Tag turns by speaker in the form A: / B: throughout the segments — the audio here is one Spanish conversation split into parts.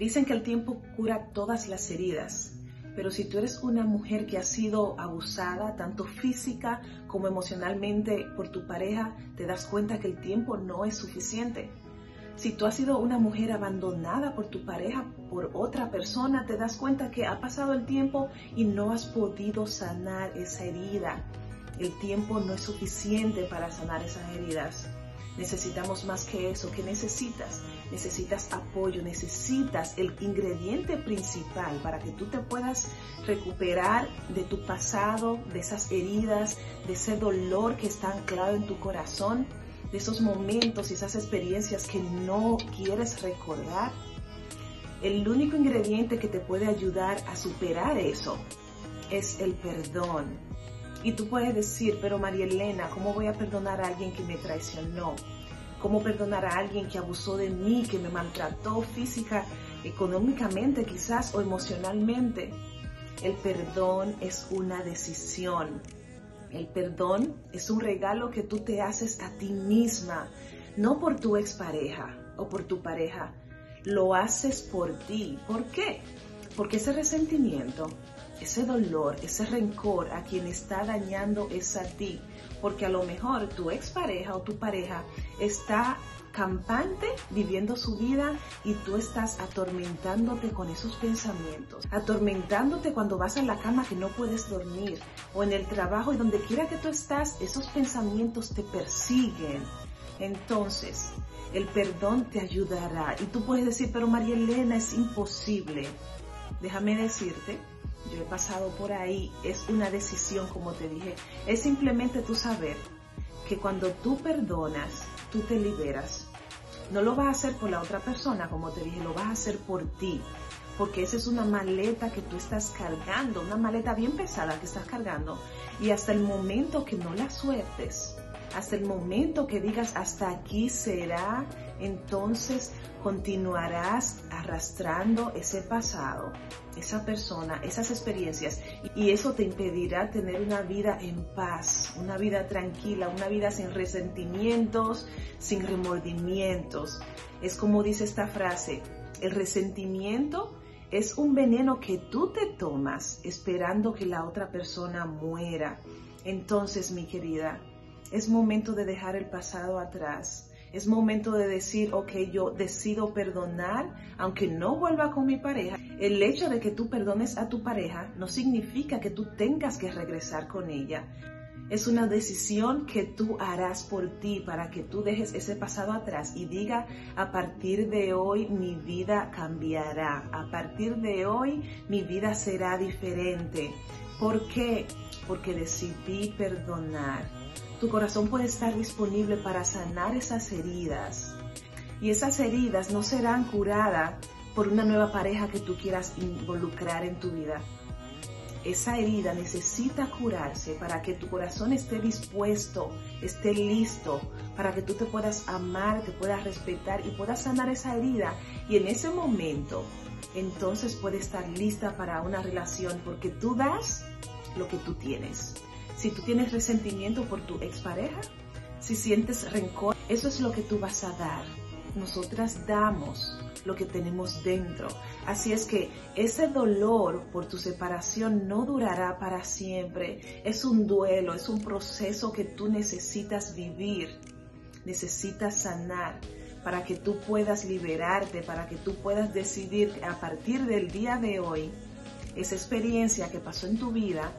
A: Dicen que el tiempo cura todas las heridas, pero si tú eres una mujer que ha sido abusada, tanto física como emocionalmente, por tu pareja, te das cuenta que el tiempo no es suficiente. Si tú has sido una mujer abandonada por tu pareja, por otra persona, te das cuenta que ha pasado el tiempo y no has podido sanar esa herida. El tiempo no es suficiente para sanar esas heridas. Necesitamos más que eso. ¿Qué necesitas? Necesitas apoyo, necesitas el ingrediente principal para que tú te puedas recuperar de tu pasado, de esas heridas, de ese dolor que está anclado en tu corazón, de esos momentos y esas experiencias que no quieres recordar. El único ingrediente que te puede ayudar a superar eso es el perdón. Y tú puedes decir, pero María Elena, ¿cómo voy a perdonar a alguien que me traicionó? ¿Cómo perdonar a alguien que abusó de mí, que me maltrató física, económicamente quizás o emocionalmente? El perdón es una decisión. El perdón es un regalo que tú te haces a ti misma, no por tu expareja o por tu pareja. Lo haces por ti. ¿Por qué? Porque ese resentimiento, ese dolor, ese rencor a quien está dañando es a ti. Porque a lo mejor tu expareja o tu pareja está campante viviendo su vida y tú estás atormentándote con esos pensamientos, atormentándote cuando vas a la cama que no puedes dormir o en el trabajo y donde quiera que tú estás, esos pensamientos te persiguen. Entonces, el perdón te ayudará y tú puedes decir, pero María Elena es imposible. Déjame decirte yo he pasado por ahí, es una decisión, como te dije, es simplemente tú saber que cuando tú perdonas, tú te liberas. No lo vas a hacer por la otra persona, como te dije, lo vas a hacer por ti. Porque esa es una maleta que tú estás cargando, una maleta bien pesada que estás cargando. Y hasta el momento que no la sueltes, hasta el momento que digas hasta aquí será, entonces continuarás arrastrando ese pasado, esa persona, esas experiencias y eso te impedirá tener una vida en paz, una vida tranquila, una vida sin resentimientos, sin remordimientos. Es como dice esta frase, el resentimiento es un veneno que tú te tomas esperando que la otra persona muera. Entonces, mi querida, es momento de dejar el pasado atrás es momento de decir, ok, yo decido perdonar, aunque no vuelva con mi pareja. El hecho de que tú perdones a tu pareja no significa que tú tengas que regresar con ella. Es una decisión que tú harás por ti para que tú dejes ese pasado atrás y diga, a partir de hoy mi vida cambiará, a partir de hoy mi vida será diferente. ¿Por qué? Porque decidí perdonar tu corazón puede estar disponible para sanar esas heridas. Y esas heridas no serán curadas por una nueva pareja que tú quieras involucrar en tu vida. Esa herida necesita curarse para que tu corazón esté dispuesto, esté listo, para que tú te puedas amar, te puedas respetar y puedas sanar esa herida. Y en ese momento, entonces puede estar lista para una relación porque tú das lo que tú tienes. Si tú tienes resentimiento por tu expareja, si sientes rencor, eso es lo que tú vas a dar. Nosotras damos lo que tenemos dentro. Así es que ese dolor por tu separación no durará para siempre. Es un duelo, es un proceso que tú necesitas vivir, necesitas sanar para que tú puedas liberarte, para que tú puedas decidir a partir del día de hoy, esa experiencia que pasó en tu vida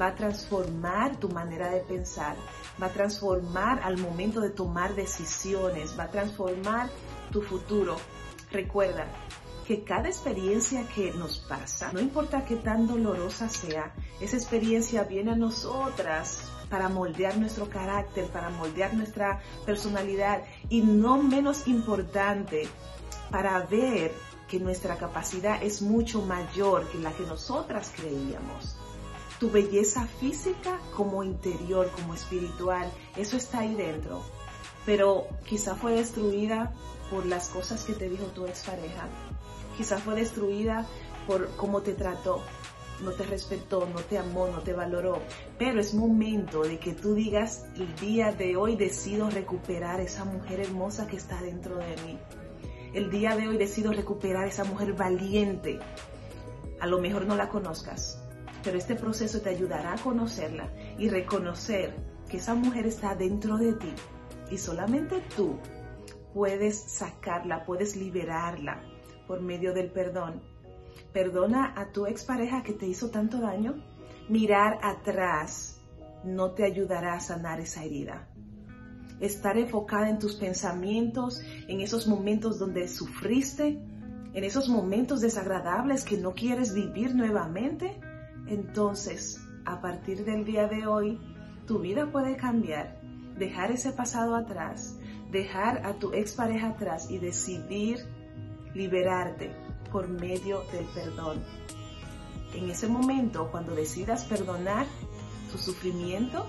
A: va a transformar tu manera de pensar, va a transformar al momento de tomar decisiones, va a transformar tu futuro. Recuerda que cada experiencia que nos pasa, no importa qué tan dolorosa sea, esa experiencia viene a nosotras para moldear nuestro carácter, para moldear nuestra personalidad y no menos importante, para ver que nuestra capacidad es mucho mayor que la que nosotras creíamos tu belleza física como interior, como espiritual, eso está ahí dentro. Pero quizá fue destruida por las cosas que te dijo tu expareja. Quizá fue destruida por cómo te trató, no te respetó, no te amó, no te valoró. Pero es momento de que tú digas, el día de hoy decido recuperar esa mujer hermosa que está dentro de mí. el día de hoy decido recuperar esa mujer valiente. A lo mejor no la conozcas, pero este proceso te ayudará a conocerla y reconocer que esa mujer está dentro de ti y solamente tú puedes sacarla, puedes liberarla por medio del perdón. Perdona a tu expareja que te hizo tanto daño. Mirar atrás no te ayudará a sanar esa herida. Estar enfocada en tus pensamientos, en esos momentos donde sufriste, en esos momentos desagradables que no quieres vivir nuevamente, entonces, a partir del día de hoy, tu vida puede cambiar. Dejar ese pasado atrás, dejar a tu expareja atrás y decidir liberarte por medio del perdón. En ese momento, cuando decidas perdonar tu sufrimiento,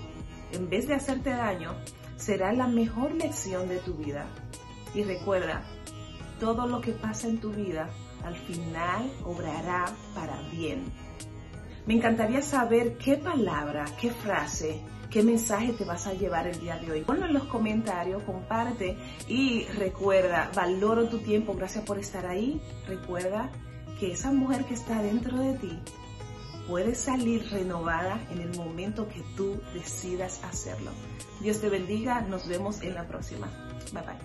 A: en vez de hacerte daño, será la mejor lección de tu vida. Y recuerda, todo lo que pasa en tu vida al final obrará para bien. Me encantaría saber qué palabra, qué frase, qué mensaje te vas a llevar el día de hoy. Ponlo en los comentarios, comparte y recuerda, valoro tu tiempo, gracias por estar ahí. Recuerda que esa mujer que está dentro de ti puede salir renovada en el momento que tú decidas hacerlo. Dios te bendiga, nos vemos en la próxima. Bye bye.